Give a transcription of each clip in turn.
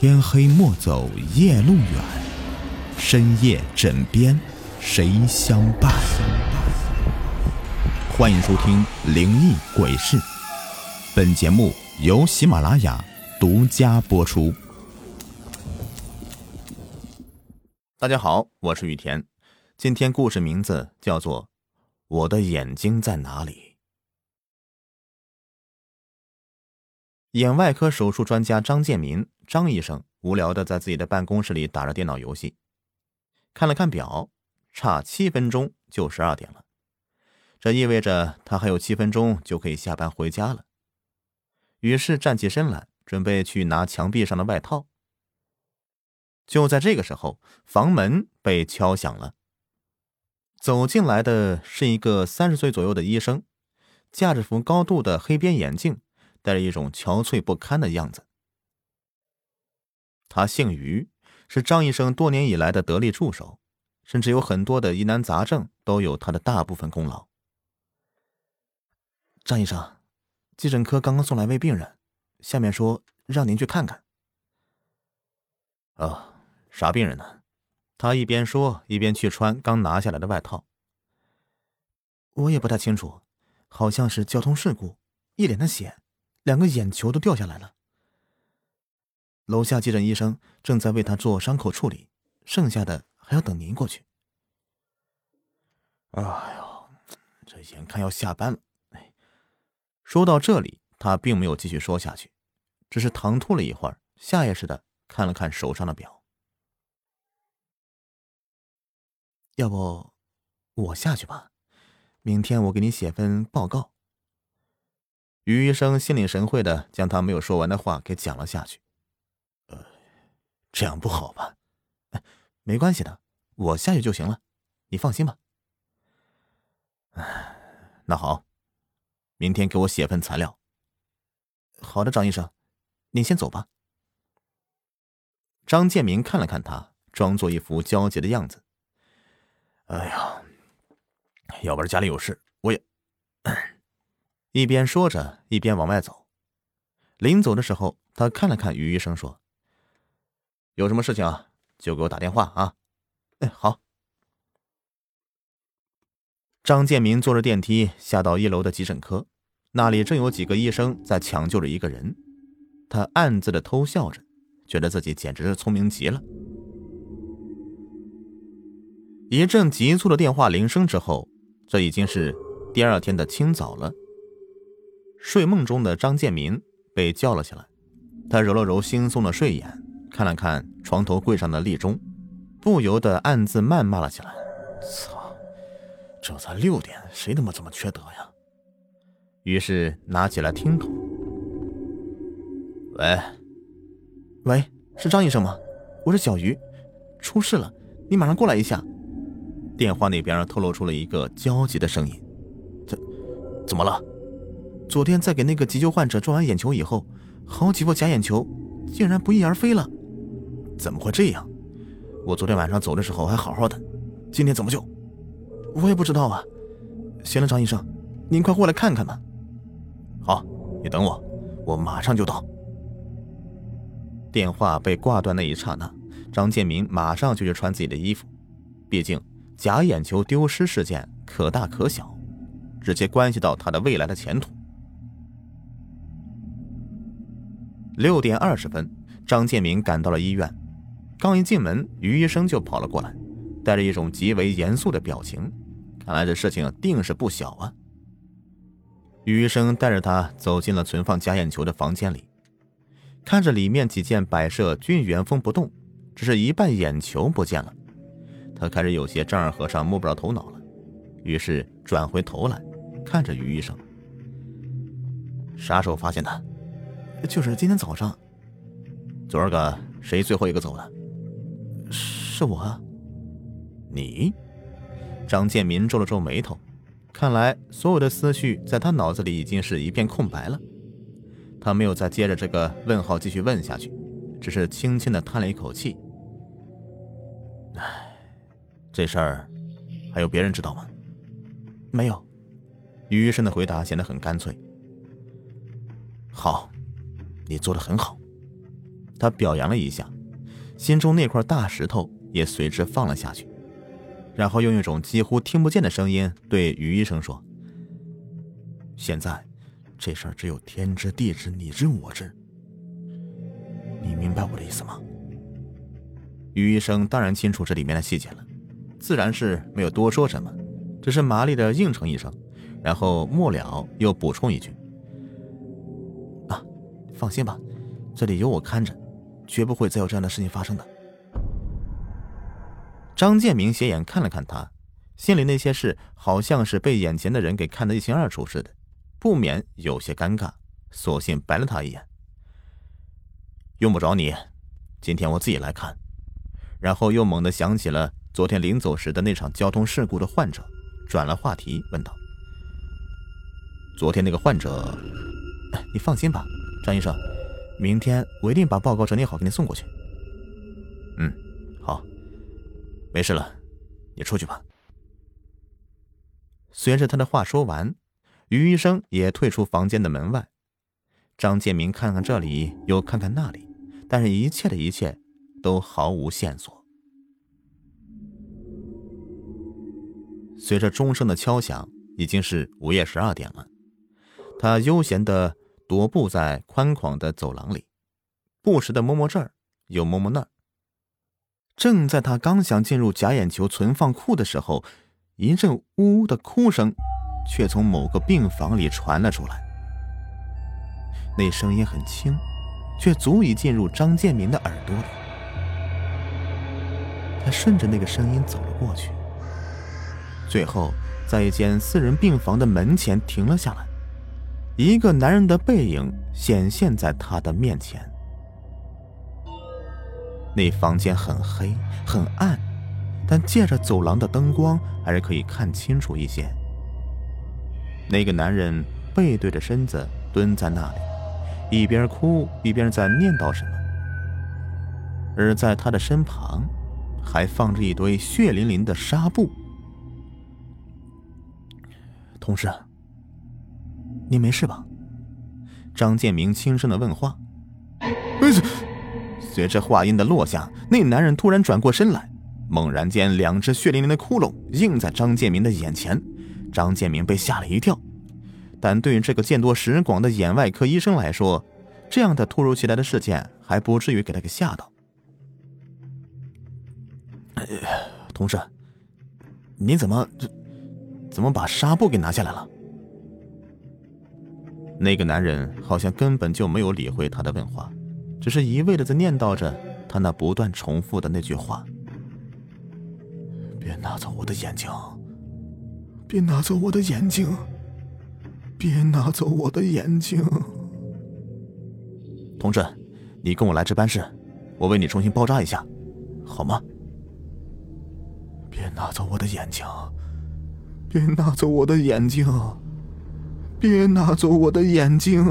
天黑莫走夜路远，深夜枕边谁相伴？欢迎收听《灵异鬼事》，本节目由喜马拉雅独家播出。大家好，我是雨田，今天故事名字叫做《我的眼睛在哪里》。眼外科手术专家张建民张医生无聊的在自己的办公室里打着电脑游戏，看了看表，差七分钟就十二点了，这意味着他还有七分钟就可以下班回家了。于是站起身来，准备去拿墙壁上的外套。就在这个时候，房门被敲响了。走进来的是一个三十岁左右的医生，架着副高度的黑边眼镜。带着一种憔悴不堪的样子。他姓于，是张医生多年以来的得力助手，甚至有很多的疑难杂症都有他的大部分功劳。张医生，急诊科刚刚送来位病人，下面说让您去看看。哦，啥病人呢？他一边说一边去穿刚拿下来的外套。我也不太清楚，好像是交通事故，一脸的血。两个眼球都掉下来了。楼下急诊医生正在为他做伤口处理，剩下的还要等您过去。哎呦，这眼看要下班了。说到这里，他并没有继续说下去，只是唐突了一会儿，下意识的看了看手上的表。要不，我下去吧，明天我给你写份报告。于医生心领神会的将他没有说完的话给讲了下去。这样不好吧？没关系的，我下去就行了，你放心吧。哎，那好，明天给我写份材料。好的，张医生，您先走吧。张建明看了看他，装作一副焦急的样子。哎呀，要不是家里有事，我也。一边说着，一边往外走。临走的时候，他看了看于医生，说：“有什么事情啊，就给我打电话啊。”“哎，好。”张建民坐着电梯下到一楼的急诊科，那里正有几个医生在抢救着一个人。他暗自的偷笑着，觉得自己简直是聪明极了。一阵急促的电话铃声之后，这已经是第二天的清早了。睡梦中的张建民被叫了起来，他揉了揉惺忪的睡眼，看了看床头柜上的立钟，不由得暗自谩骂了起来：“操，这才六点，谁他妈这么缺德呀？”于是拿起了听筒：“喂，喂，是张医生吗？我是小鱼，出事了，你马上过来一下。”电话那边透露出了一个焦急的声音：“怎，怎么了？”昨天在给那个急救患者装完眼球以后，好几副假眼球竟然不翼而飞了，怎么会这样？我昨天晚上走的时候还好好的，今天怎么就……我也不知道啊。行了，张医生，您快过来看看吧。好，你等我，我马上就到。电话被挂断那一刹那，张建明马上就去穿自己的衣服，毕竟假眼球丢失事件可大可小，直接关系到他的未来的前途。六点二十分，张建明赶到了医院。刚一进门，于医生就跑了过来，带着一种极为严肃的表情。看来这事情定是不小啊。于医生带着他走进了存放假眼球的房间里，看着里面几件摆设均原封不动，只是一半眼球不见了。他开始有些丈二和尚摸不着头脑了，于是转回头来，看着于医生：“啥时候发现的？”就是今天早上，昨儿个谁最后一个走的？是我。你？张建民皱了皱眉头，看来所有的思绪在他脑子里已经是一片空白了。他没有再接着这个问号继续问下去，只是轻轻的叹了一口气。唉，这事儿还有别人知道吗？没有。于医生的回答显得很干脆。好。你做的很好，他表扬了一下，心中那块大石头也随之放了下去，然后用一种几乎听不见的声音对于医生说：“现在，这事儿只有天知地知，你知我知。你明白我的意思吗？”于医生当然清楚这里面的细节了，自然是没有多说什么，只是麻利的应承一声，然后末了又补充一句：“啊，放心吧，这里有我看着，绝不会再有这样的事情发生的。”张建明斜眼看了看他，心里那些事好像是被眼前的人给看得一清二楚似的，不免有些尴尬，索性白了他一眼：“用不着你，今天我自己来看。”然后又猛地想起了昨天临走时的那场交通事故的患者，转了话题问道：“昨天那个患者，你放心吧，张医生，明天我一定把报告整理好给你送过去。”“嗯，没事了，你出去吧。”随着他的话说完，于医生也退出房间的门外。张建明看看这里，又看看那里，但是一切的一切。都毫无线索。随着钟声的敲响，已经是午夜十二点了。他悠闲的踱步在宽广的走廊里，不时的摸摸这儿，又摸摸那儿。正在他刚想进入假眼球存放库的时候，一阵呜呜的哭声却从某个病房里传了出来。那声音很轻，却足以进入张建民的耳朵里。他顺着那个声音走了过去，最后在一间私人病房的门前停了下来。一个男人的背影显现在他的面前。那房间很黑很暗，但借着走廊的灯光，还是可以看清楚一些。那个男人背对着身子蹲在那里，一边哭一边在念叨什么，而在他的身旁。还放着一堆血淋淋的纱布。同事，你没事吧？张建明轻声的问话。随着话音的落下，那男人突然转过身来，猛然间，两只血淋淋的窟窿映在张建明的眼前。张建明被吓了一跳，但对于这个见多识广的眼外科医生来说，这样的突如其来的事件还不至于给他给吓到。同事，你怎么怎么把纱布给拿下来了？那个男人好像根本就没有理会他的问话，只是一味的在念叨着他那不断重复的那句话：“别拿走我的眼睛，别拿走我的眼睛，别拿走我的眼睛。”同志，你跟我来值班室，我为你重新包扎一下，好吗？别拿走我的眼睛！别拿走我的眼睛！别拿走我的眼睛！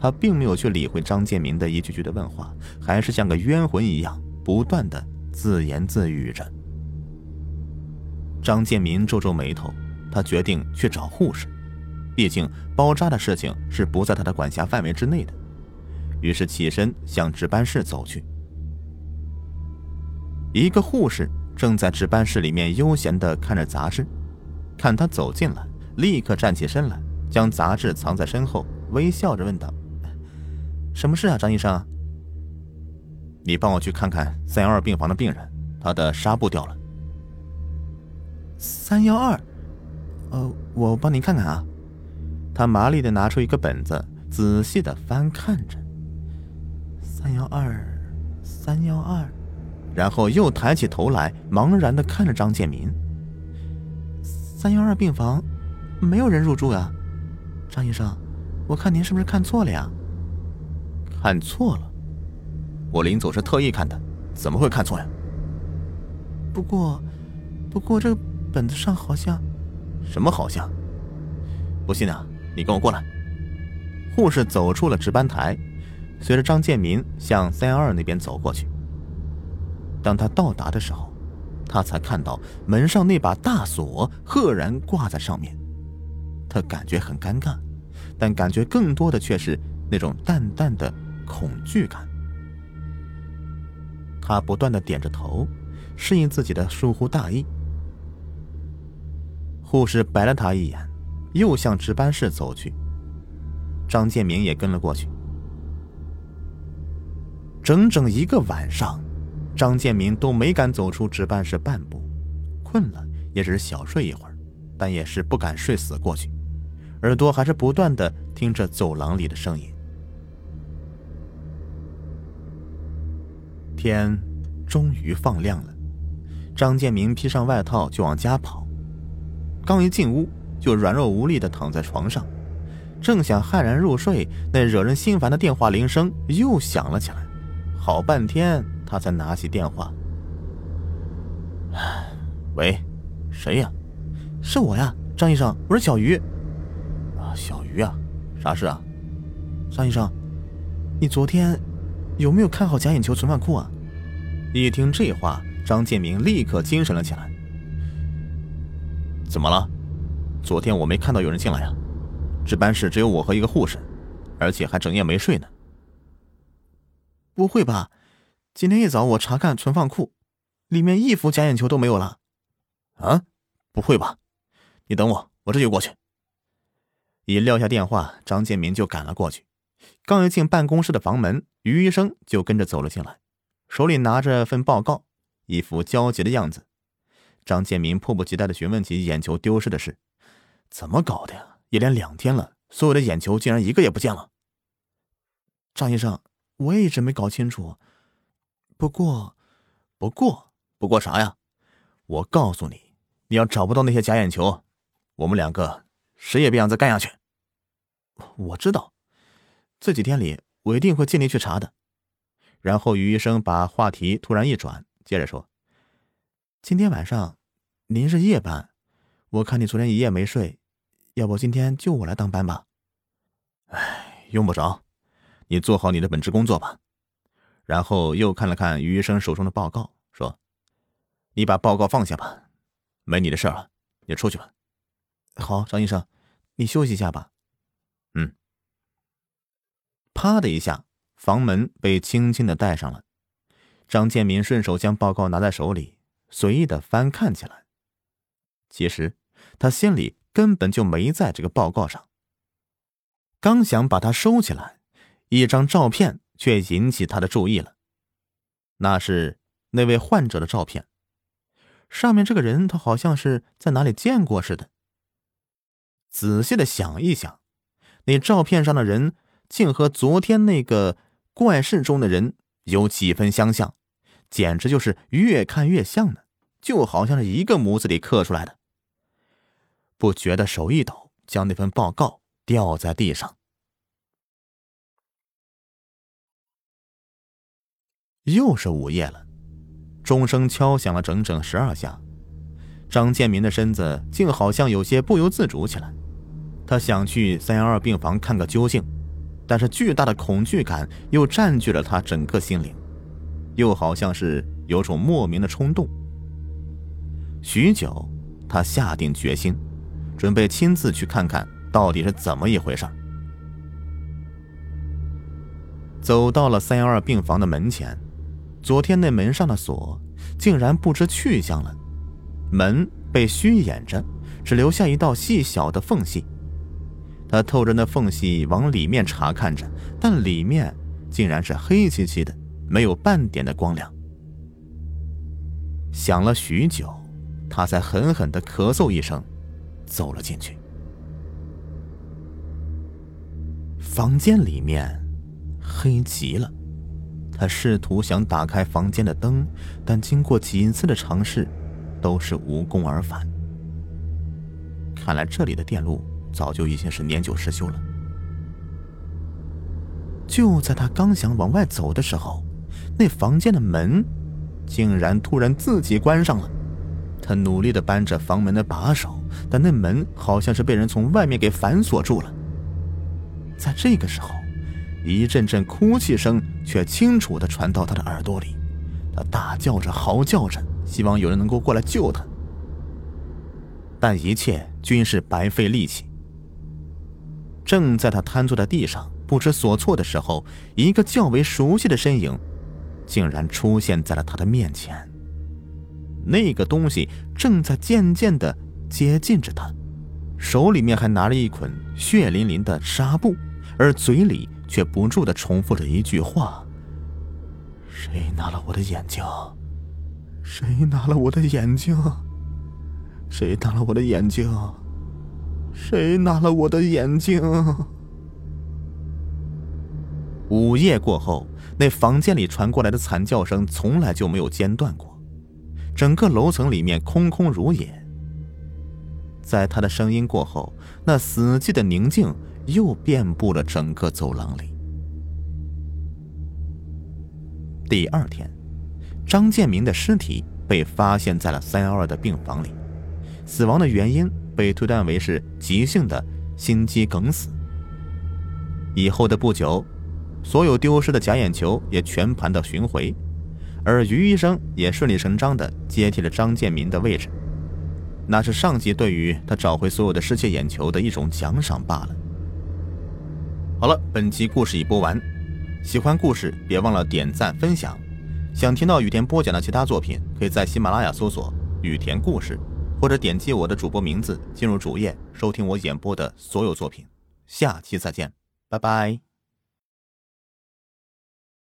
他并没有去理会张建民的一句句的问话，还是像个冤魂一样，不断的自言自语着。张建民皱皱眉头，他决定去找护士，毕竟包扎的事情是不在他的管辖范围之内的。于是起身向值班室走去。一个护士正在值班室里面悠闲的看着杂志，看他走进来，立刻站起身来，将杂志藏在身后，微笑着问道：“什么事啊，张医生？你帮我去看看三幺二病房的病人，他的纱布掉了。”三幺二，呃，我帮您看看啊。他麻利的拿出一个本子，仔细的翻看着。三幺二，三幺二。然后又抬起头来，茫然的看着张建民。三幺二病房，没有人入住啊，张医生，我看您是不是看错了呀？看错了？我临走是特意看的，怎么会看错呀？不过，不过这个本子上好像……什么好像？不信啊，你跟我过来。护士走出了值班台，随着张建民向三幺二那边走过去。当他到达的时候，他才看到门上那把大锁赫然挂在上面。他感觉很尴尬，但感觉更多的却是那种淡淡的恐惧感。他不断的点着头，适应自己的疏忽大意。护士白了他一眼，又向值班室走去。张建明也跟了过去。整整一个晚上，张建明都没敢走出值班室半步，困了也只是小睡一会儿，但也是不敢睡死过去，耳朵还是不断的听着走廊里的声音。天终于放亮了，张建明披上外套就往家跑。刚一进屋，就软弱无力的躺在床上，正想酣然入睡，那惹人心烦的电话铃声又响了起来。好半天，他才拿起电话：“喂，谁呀？是我呀，张医生，我是小鱼。啊，小鱼啊，啥事啊？张医生，你昨天……”有没有看好假眼球存放库啊？一听这话，张建明立刻精神了起来。怎么了？昨天我没看到有人进来呀，值班室只有我和一个护士，而且还整夜没睡呢。不会吧？今天一早我查看存放库，里面一副假眼球都没有了。啊？不会吧？你等我，我这就过去。一撂下电话，张建明就赶了过去。刚一进办公室的房门，于医生就跟着走了进来，手里拿着份报告，一副焦急的样子。张建明迫不及待的询问起眼球丢失的事：“怎么搞的呀？一连两天了，所有的眼球竟然一个也不见了。”张医生，我也一直没搞清楚。不过，不过，不过啥呀？我告诉你，你要找不到那些假眼球，我们两个谁也别想再干下去。我知道。这几天里，我一定会尽力去查的。然后于医生把话题突然一转，接着说：“今天晚上您是夜班，我看你昨天一夜没睡，要不今天就我来当班吧？”哎，用不着，你做好你的本职工作吧。然后又看了看于医生手中的报告，说：“你把报告放下吧，没你的事了，你出去吧。”好，张医生，你休息一下吧。嗯。啪的一下，房门被轻轻的带上了。张建民顺手将报告拿在手里，随意的翻看起来。其实他心里根本就没在这个报告上。刚想把它收起来，一张照片却引起他的注意了。那是那位患者的照片，上面这个人他好像是在哪里见过似的。仔细的想一想，那照片上的人。竟和昨天那个怪事中的人有几分相像，简直就是越看越像呢，就好像是一个模子里刻出来的。不觉得手一抖，将那份报告掉在地上。又是午夜了，钟声敲响了整整十二下，张建民的身子竟好像有些不由自主起来，他想去三幺二病房看个究竟。但是巨大的恐惧感又占据了他整个心灵，又好像是有种莫名的冲动。许久，他下定决心，准备亲自去看看到底是怎么一回事。走到了三幺二病房的门前，昨天那门上的锁竟然不知去向了，门被虚掩着，只留下一道细小的缝隙。他透着那缝隙往里面查看着，但里面竟然是黑漆漆的，没有半点的光亮。想了许久，他才狠狠的咳嗽一声，走了进去。房间里面黑极了，他试图想打开房间的灯，但经过几次的尝试，都是无功而返。看来这里的电路。早就已经是年久失修了。就在他刚想往外走的时候，那房间的门竟然突然自己关上了。他努力的扳着房门的把手，但那门好像是被人从外面给反锁住了。在这个时候，一阵阵哭泣声却清楚的传到他的耳朵里，他大叫着、嚎叫着，希望有人能够过来救他。但一切均是白费力气。正在他瘫坐在地上不知所措的时候，一个较为熟悉的身影，竟然出现在了他的面前。那个东西正在渐渐的接近着他，手里面还拿着一捆血淋淋的纱布，而嘴里却不住的重复着一句话：“谁拿了我的眼睛？谁拿了我的眼睛？谁拿了我的眼睛？谁拿了我的眼睛？”午夜过后，那房间里传过来的惨叫声从来就没有间断过，整个楼层里面空空如也。在他的声音过后，那死寂的宁静又遍布了整个走廊里。第二天，张建明的尸体被发现在了三幺二的病房里，死亡的原因被推断为是急性的心肌梗死。以后的不久。所有丢失的假眼球也全盘的寻回，而于医生也顺理成章的接替了张建民的位置，那是上级对于他找回所有的失窃眼球的一种奖赏罢了。好了，本期故事已播完，喜欢故事别忘了点赞分享。想听到雨田播讲的其他作品，可以在喜马拉雅搜索“雨田故事”，或者点击我的主播名字进入主页收听我演播的所有作品。下期再见，拜拜。